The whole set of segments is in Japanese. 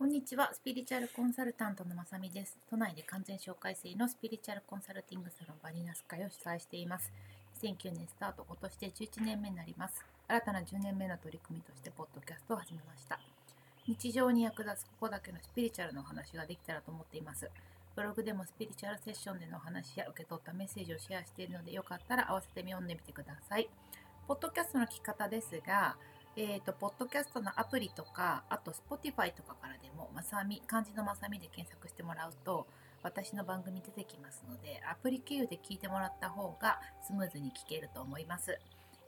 こんにちは、スピリチュアルコンサルタントのまさみです。都内で完全紹介制のスピリチュアルコンサルティングサロンバニナス会を主催しています。2009年スタート、今年で11年目になります。新たな10年目の取り組みとして、ポッドキャストを始めました。日常に役立つここだけのスピリチュアルのお話ができたらと思っています。ブログでもスピリチュアルセッションでのお話や受け取ったメッセージをシェアしているので、よかったら合わせて読んでみてください。ポッドキャストの聞き方ですが、えーと、ポッドキャストのアプリとか、あと Spotify とかからでも、まさみ、漢字のまさみで検索してもらうと、私の番組出てきますので、アプリ経由で聞いてもらった方がスムーズに聞けると思います。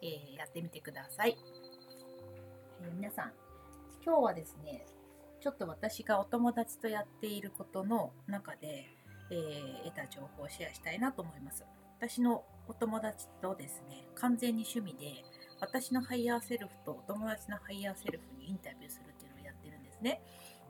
えー、やってみてください。えー、皆さん、今日はですね、ちょっと私がお友達とやっていることの中で、えー、得た情報をシェアしたいなと思います。私のお友達とですね、完全に趣味で、私のハイヤーセルフとお友達のハイヤーセルフにインタビューするっていうのをやってるんですね。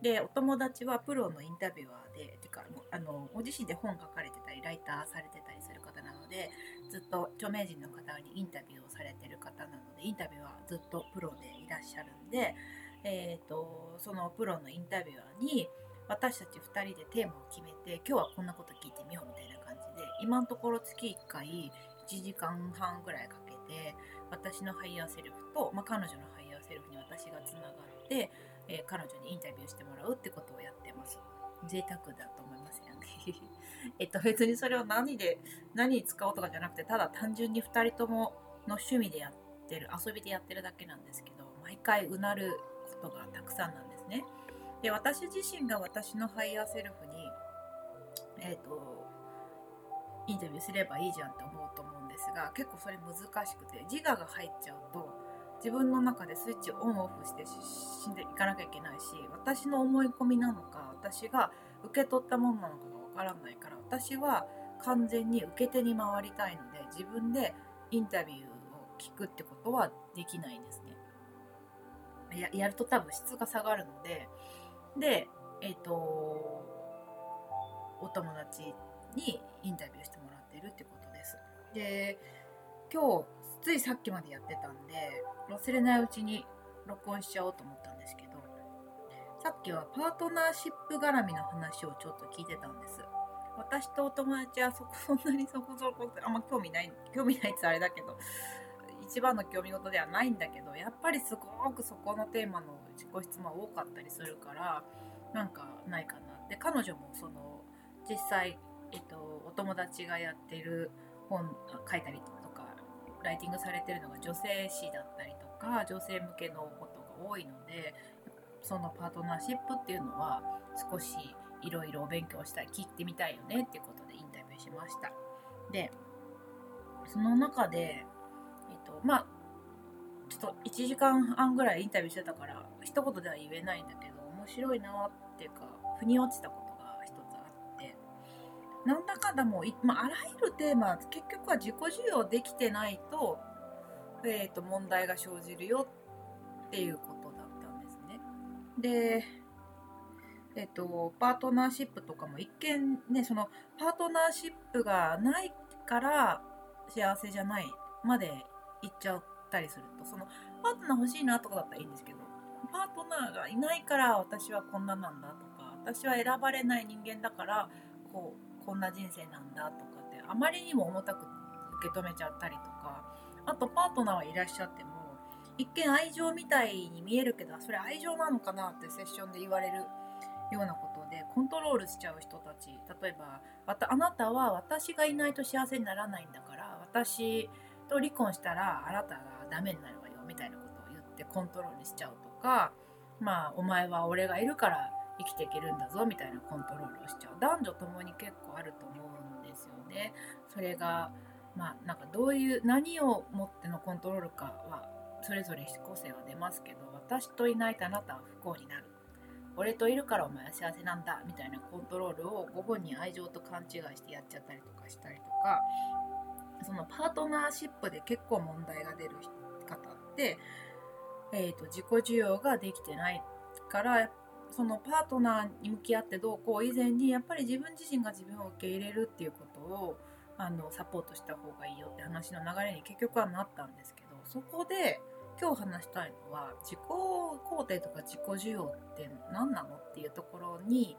で、お友達はプロのインタビュアーで、てか、あの、ご自身で本書かれてたり、ライターされてたりする方なので、ずっと著名人の方にインタビューをされてる方なので、インタビューはずっとプロでいらっしゃるんで、えっ、ー、と、そのプロのインタビュアーに、私たち2人でテーマを決めて、今日はこんなこと聞いてみようみたいな感じで、今のところ月1回1時間半ぐらいかけて、私のハイヤーセルフと、まあ、彼女のハイヤーセルフに私がつながって、えー、彼女にインタビューしてもらうってことをやってます。贅沢だと思いますよね。えっと、別にそれを何で、何に使おうとかじゃなくて、ただ単純に2人ともの趣味でやってる、遊びでやってるだけなんですけど、毎回うなることがたくさんなんですね。で、私自身が私のハイヤーセルフに、えっ、と、インタビューすればいいじゃんって思うと思うんですが結構それ難しくて自我が入っちゃうと自分の中でスイッチオンオフして死んでいかなきゃいけないし私の思い込みなのか私が受け取ったものなのかがわからないから私は完全に受け手に回りたいので自分でインタビューを聞くってことはできないんですね。ややると多分質が下がるのででえっ、ー、とお友達にインタビューしてもらってるってことで。今日、ついさっきまでやってたんで、忘れないうちに録音しちゃおうと思ったんですけど、さっきはパートナーシップ絡みの話をちょっと聞いてたんです。私とお友達はそこそんなにそこそこあんま興味ない、興味ないってあれだけど、一番の興味事ではないんだけど、やっぱりすごくそこのテーマの自己質問多かったりするから、なんかないかな。で、彼女もその、実際えっと、お友達がやってる本書いたりとかライティングされてるのが女性誌だったりとか女性向けのことが多いのでそのパートナーシップっていうのは少しいろいろお勉強したい聞いてみたいよねっていうことでインタビューしました。でその中でえっとまあちょっと1時間半ぐらいインタビューしてたから一言では言えないんだけど面白いなっていうか腑に落ちたことなんだかんだもう、まあ、あらゆるテーマ、結局は自己需要できてないと、え、ー、と、問題が生じるよっていうことだったんですね。で、えっ、ー、と、パートナーシップとかも一見ね、その、パートナーシップがないから幸せじゃないまで言っちゃったりすると、その、パートナー欲しいなとかだったらいいんですけど、パートナーがいないから私はこんななんだとか、私は選ばれない人間だから、こう、こんな人生なんだとかってあまりにも重たく受け止めちゃったりとかあとパートナーはいらっしゃっても一見愛情みたいに見えるけどそれ愛情なのかなってセッションで言われるようなことでコントロールしちゃう人たち例えばあなたは私がいないと幸せにならないんだから私と離婚したらあなたがダメになるわよみたいなことを言ってコントロールしちゃうとかまあお前は俺がいるから生きていけるんだぞみたいなコントロールをしちゃう。男女ともに結構あると思うんですよね。それがまあなんかどういう何をもってのコントロールかはそれぞれ個性は出ますけど私といないとあなたは不幸になる。俺といるからお前は幸せなんだみたいなコントロールをご本人愛情と勘違いしてやっちゃったりとかしたりとかそのパートナーシップで結構問題が出る方って、えーと、自己需要ができてないからやっそのパートナーに向き合ってどうこう以前にやっぱり自分自身が自分を受け入れるっていうことをあのサポートした方がいいよって話の流れに結局はなったんですけどそこで今日話したいのは自己肯定とか自己需要って何なのっていうところに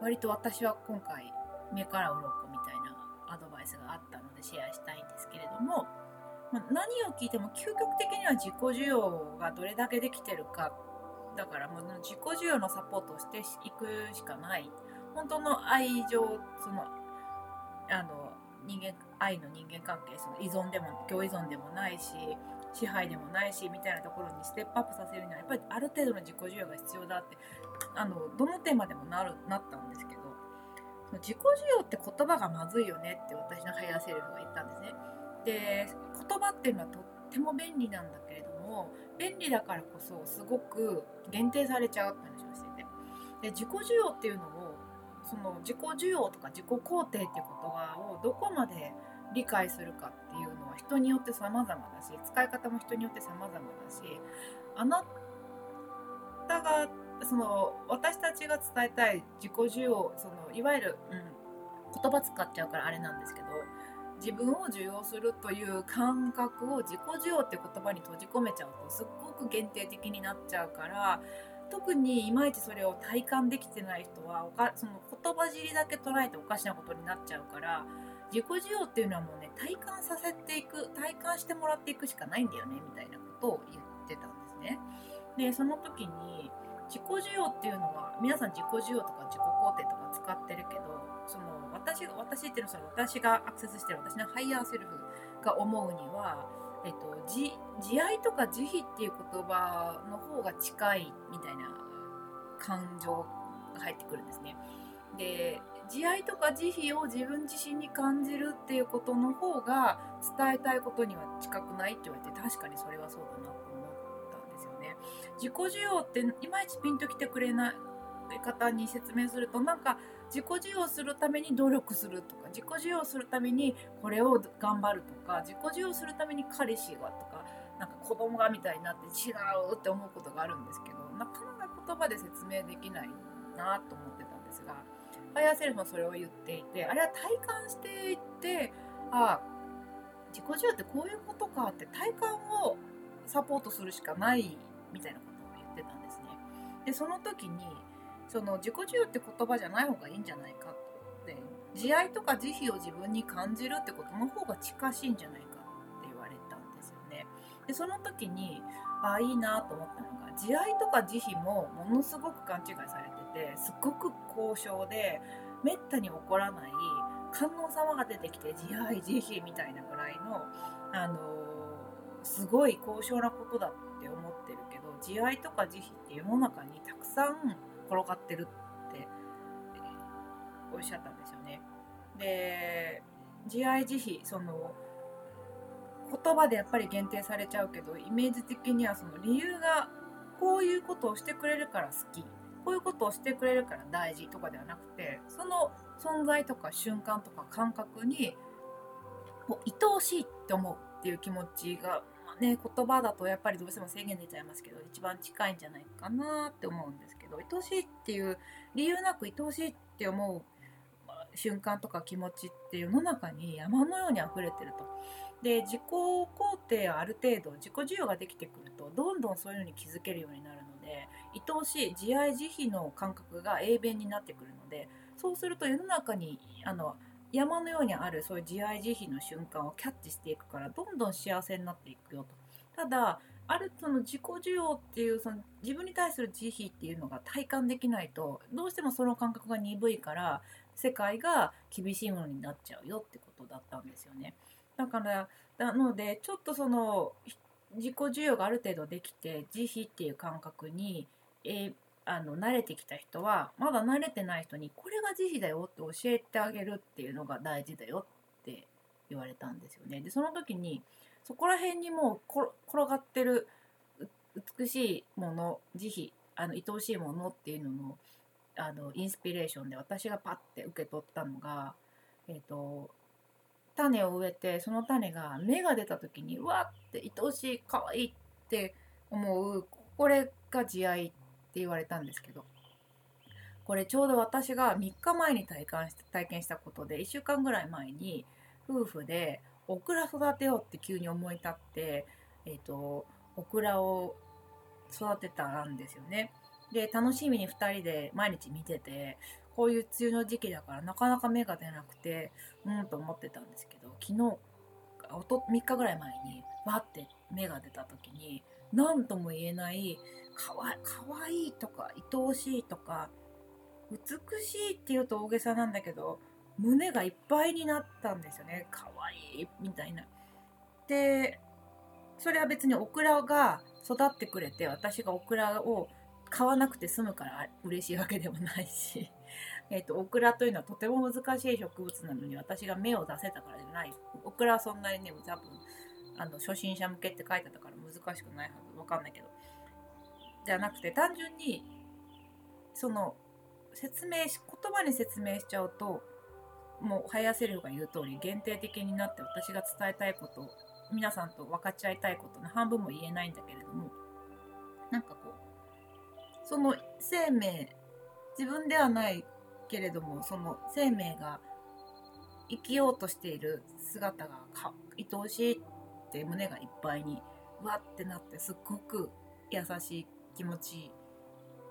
割と私は今回目から鱗みたいなアドバイスがあったのでシェアしたいんですけれども、まあ、何を聞いても究極的には自己需要がどれだけできてるかだからもう自己需要のサポートをしていくしかない本当の愛情そのあの人間愛の人間関係その依存でも共依存でもないし支配でもないしみたいなところにステップアップさせるにはやっぱりある程度の自己需要が必要だってあのどのテーマでもなるなったんですけどその自己受容って言葉がまずいよねって私のハイヤーセルフが言ったんですね。で言葉っていうのはとっても便利なんだけれども便利だからこそすごく限定されちゃうって話をしてて。で自己受容っていうのをその自己受容とか自己肯定っていう言葉をどこまで理解するかっていうのは人によって様々だし使い方も人によって様々だしあなたがその私たちが伝えたい自己需要そのいわゆる、うん、言葉使っちゃうからあれなんですけど自分を受容するという感覚を自己需要って言葉に閉じ込めちゃうとすっごく限定的になっちゃうから特にいまいちそれを体感できてない人はおかその言葉尻だけ捉えておかしなことになっちゃうから自己需要っていうのはもうね体感させていく体感してもらっていくしかないんだよねみたいなことを言ってたんですね。でその時に自己受容っていうのは皆さん自己受容とか自己肯定とか使ってるけどその私が私っていうのはその私がアクセスしてる私のハイヤーセルフが思うには、えっと、慈愛とか慈悲っていう言葉の方が近いみたいな感情が入ってくるんですね。で慈愛とか慈悲を自分自身に感じるっていうことの方が伝えたいことには近くないって言われて確かにそれはそうだなと思ったんですよね。自己需要っていまいちピンときてくれない方に説明するとなんか自己需要するために努力するとか自己需要するためにこれを頑張るとか自己需要するために彼氏がとかなんか子供がみたいになって違うって思うことがあるんですけどなかなか言葉で説明できないなと思ってたんですが。ファイアセルフもそれを言っていてあれは体感していってあ自己需要ってこういうことかって体感をサポートするしかないみたいなことを言ってたんですね。でその時にその自己需要って言葉じゃない方がいいんじゃないかって慈愛とか慈悲を自分に感じるってことの方が近しいんじゃないかって言われたんですよね。でその時にああいいなと思ったのが慈愛とか慈悲もものすごく勘違いされててすごく高尚でめったに起こらない観音様が出てきて慈愛慈悲みたいなぐらいの、あのー、すごい高尚なことだって思ってるけど慈愛とか慈悲って世の中にたくさん転がってるっておっしゃったんですよね。で慈愛慈悲その言葉でやっぱり限定されちゃうけどイメージ的にはその理由がこういうことをしてくれるから好きこういうことをしてくれるから大事とかではなくてその存在とか瞬間とか感覚にもう愛おしいって思うっていう気持ちが、ね、言葉だとやっぱりどうしても制限出ちゃいますけど一番近いんじゃないかなって思うんですけど愛おしいっていう理由なく愛おしいって思う瞬間とか気持ちって世の中に山のように溢れてると。で自己肯定はある程度自己需要ができてくるとどんどんそういうのに気づけるようになるので愛おしい慈愛慈悲の感覚が英弁になってくるのでそうすると世の中にあの山のようにあるそういう慈愛慈悲の瞬間をキャッチしていくからどんどん幸せになっていくよと。ただあるその自己需要っていうその自分に対する慈悲っていうのが体感できないとどうしてもその感覚が鈍いから世界が厳しいものになっちゃうよってことだったんですよね。だからなのでちょっとその自己需要がある程度できて慈悲っていう感覚に、えー、あの慣れてきた人はまだ慣れてない人にこれが慈悲だよって教えてあげるっていうのが大事だよって言われたんですよね。でその時にそこら辺にもう転がってる美しいもの慈悲あの愛おしいものっていうののあのインスピレーションで私がパッて受け取ったのが、えーと種を植えてその種が芽が出た時にわって愛おしい可愛いって思うこれが慈愛って言われたんですけどこれちょうど私が3日前に体感し体験したことで1週間ぐらい前に夫婦でオクラ育てようって急に思い立って、えーと、オクラを育てたんですよね。で楽しみに2人で毎日見ててこういう梅雨の時期だからなかなか芽が出なくてうんと思ってたんですけど昨日おと3日ぐらい前にわって芽が出た時に何とも言えないかわかわいいとか愛おしいとか美しいっていうと大げさなんだけど胸がいっぱいになったんですよね。かわいいみたいな。でそれは別にオクラが育ってくれて私がオクラを買わなくて済むから嬉しいわけでもないし えーと、オクラというのはとても難しい植物なのに私が芽を出せたからじゃない。オクラはそんなにね多分あの初心者向けって書いてたから難しくないはずわかんないけど。じゃなくて単純にその説明し言葉に説明しちゃうともうハイヤーセルフが言う通り限定的になって私が伝えたいこと皆さんと分かち合いたいことの半分も言えないんだけれどもなんかこうその生命自分ではないけれどもその生命が生きようとしている姿がか愛おしいって胸がいっぱいにわってなってすっごく優しい気持ち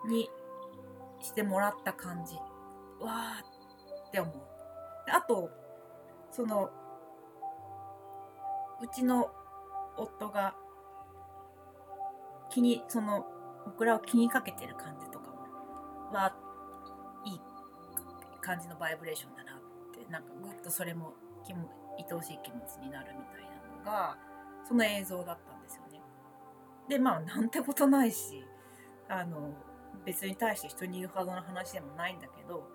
にしてもらった感じわーって思うあとそのうちの夫が気にそのオクラを気にかけてる感じとかもわいい感じのバイブレーションだなってなんかぐっとそれも気も愛おしい気持ちになるみたいなのがその映像だった。でまあなんてことないしあの別に対して人に言うほどの話でもないんだけど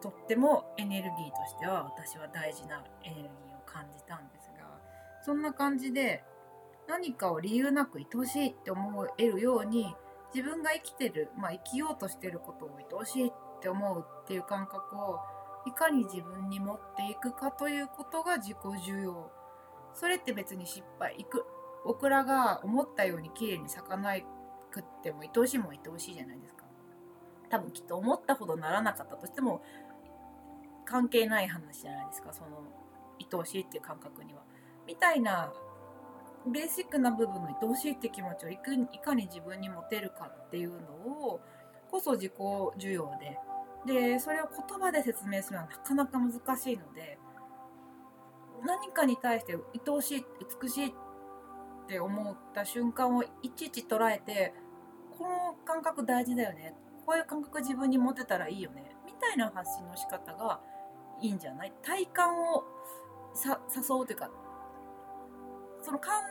とってもエネルギーとしては私は大事なエネルギーを感じたんですがそんな感じで何かを理由なく愛しいって思えるように自分が生きてる、まあ、生きようとしてることを愛おしいって思うっていう感覚をいかに自分に持っていくかということが自己重要。それって別に失敗いくオクラが思ったように綺麗に咲かなくっても愛おしいも愛おしいじゃないですか。多分きっと思ったほどならなかったとしても関係ない話じゃないですか。その愛おしいっていう感覚には。みたいなベーシックな部分の愛おしいって気持ちをいかに自分に持てるかっていうのをこそ自己需要で。でそれを言葉で説明するのはなかなか難しいので何かに対して愛おしい美しいってって思った瞬間をいちいち捉えてこの感覚大事だよね。こういう感覚自分に持てたらいいよね。みたいな発信の仕方がいいんじゃない？体感を誘うというかその感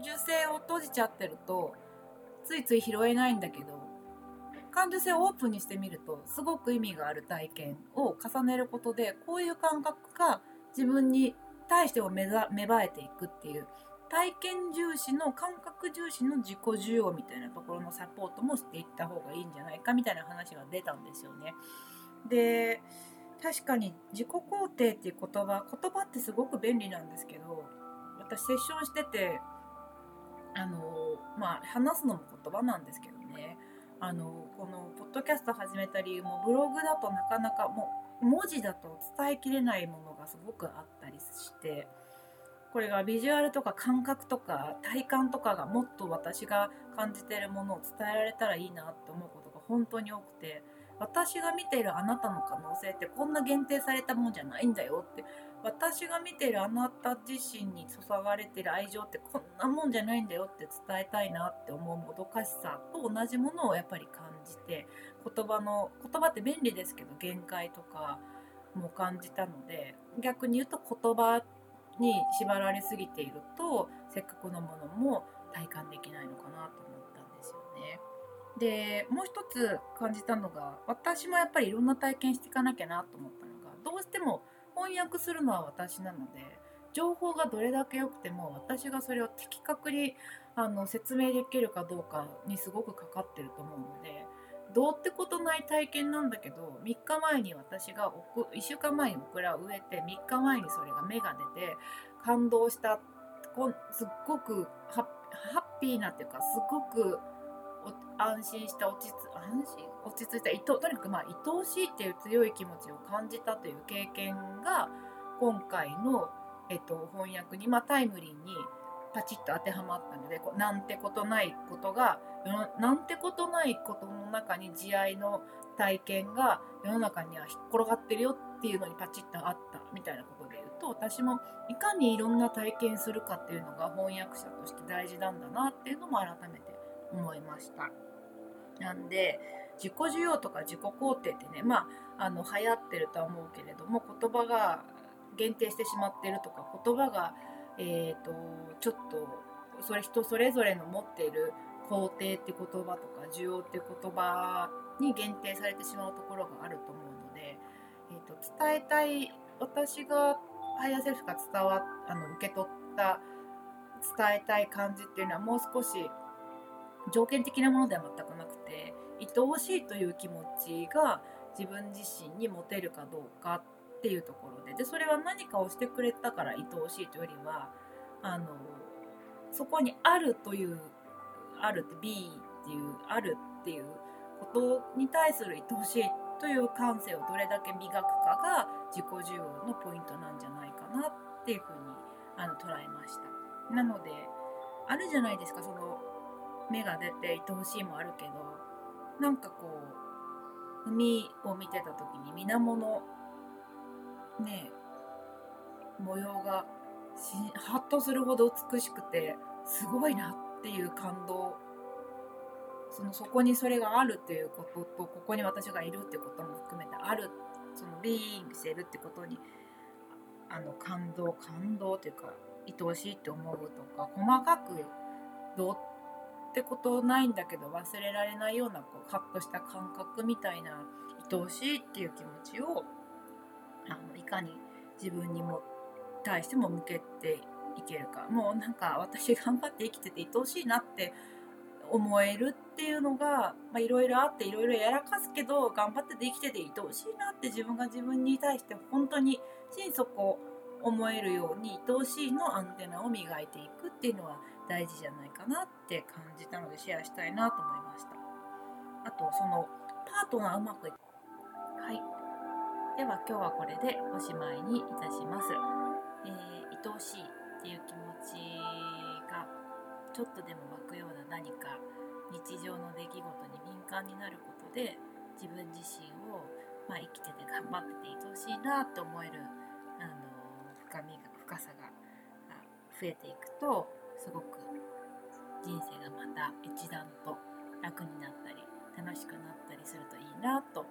受性を閉じちゃってるとついつい拾えないんだけど感受性をオープンにしてみるとすごく意味がある体験を重ねることでこういう感覚が自分に対しても芽生えていくっていう体験重視の感覚重視の自己需要みたいなところのサポートもしていった方がいいんじゃないかみたいな話が出たんですよね。で確かに自己肯定っていう言葉言葉ってすごく便利なんですけど私セッションしててあのまあ話すのも言葉なんですけどねあのこのポッドキャスト始めた理由もブログだとなかなかもう文字だと伝えきれないものがすごくあったりしてこれがビジュアルとか感覚とか体感とかがもっと私が感じてるものを伝えられたらいいなって思うことが本当に多くて私が見ているあなたの可能性ってこんな限定されたもんじゃないんだよって私が見ているあなた自身に注がれてる愛情ってこんなもんじゃないんだよって伝えたいなって思うもどかしさと同じものをやっぱり感じて言葉の言葉って便利ですけど限界とかも感じたので逆に言うと言葉ってに縛られすぎているとせっかくのものも体感できないのかなと思ったんですよね。でもう一つ感じたのが私もやっぱりいろんな体験していかなきゃなと思ったのがどうしても翻訳するのは私なので情報がどれだけ良くても私がそれを的確にあの説明できるかどうかにすごくかかってると思うのでどうってことない体験なんだけど3日前に私が1週間前にオクラを植えて3日前にそれが芽が出て感動したすっごくハッピーなっていうかすごく安心した落ち着安心？落ち着いたととにかくまあ愛おしいっていう強い気持ちを感じたという経験が今回の、えっと、翻訳に、まあ、タイムリーにパチッと当てはまったのでこうなんてことないことがなんてことないことの中に慈愛の体験が世の中にはひっ転がってるよっていうのにパチッとあったみたいなことで言うと私もいかにいろんな体験するかっていうのが翻訳者として大事なんだなっていうのも改めて思いました。なんで自己需要とか自己肯定ってねまああの流行ってるとは思うけれども言葉が限定してしまってるとか言葉が、えーと、ちょっとそれ人それぞれの持っている肯定って言葉とか受容って言葉に限定されてしまうところがあると思うので、えーと、伝えたい私がハイヤーセルフが伝わあの受け取った伝えたい感じっていうのはもう少し条件的なものでは全くなくて愛おしいという気持ちが自分自身に持てるかどうかっていうところででそれは何かをしてくれたから愛おしいというよりはあのそこにあるというあるって B っていうあるっていうことに対する愛おしいという感性をどれだけ磨くかが自己需要のポイントなんじゃないかなっていうふうにあの捉えました。なのであるじゃないですかその芽が出て愛おしいもあるけどなんかこう海を見てた時に水面のね模様がハッとするほど美しくてすごいなっていう感動。そのそこにそれがあるっていうこととここに私がいるってことも含めてあるそのビーンしてるってことにあの感動感動というか愛おしいって思うとか細かくどうってことないんだけど忘れられないようなこうハッとした感覚みたいな愛おしいっていう気持ちをあのいかに自分にも対しても向けていけるか。もうなんか私頑張って生きてて愛おしいなって思えるっていうのがいろいろあっていろいろやらかすけど頑張ってできてて愛おしいなって自分が自分に対して本当に心底思えるように愛おしいのアンテナを磨いていくっていうのは大事じゃないかなって感じたのでシェアしたいなと思いました。あとそのパートナーうまくいはい。では今日はこれでおしまいにいたします、えー、愛おしいっていう気持ちがちょっとでも湧くような何か日常の出来事に敏感になることで自分自身を、まあ、生きてて頑張ってて愛おしいなって思えるあの深みが深さが増えていくとすごく人生がまた一段と楽になったり楽しくなったりするといいなと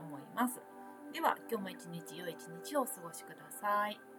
思います。では今日も一日良い一日をお過ごしください。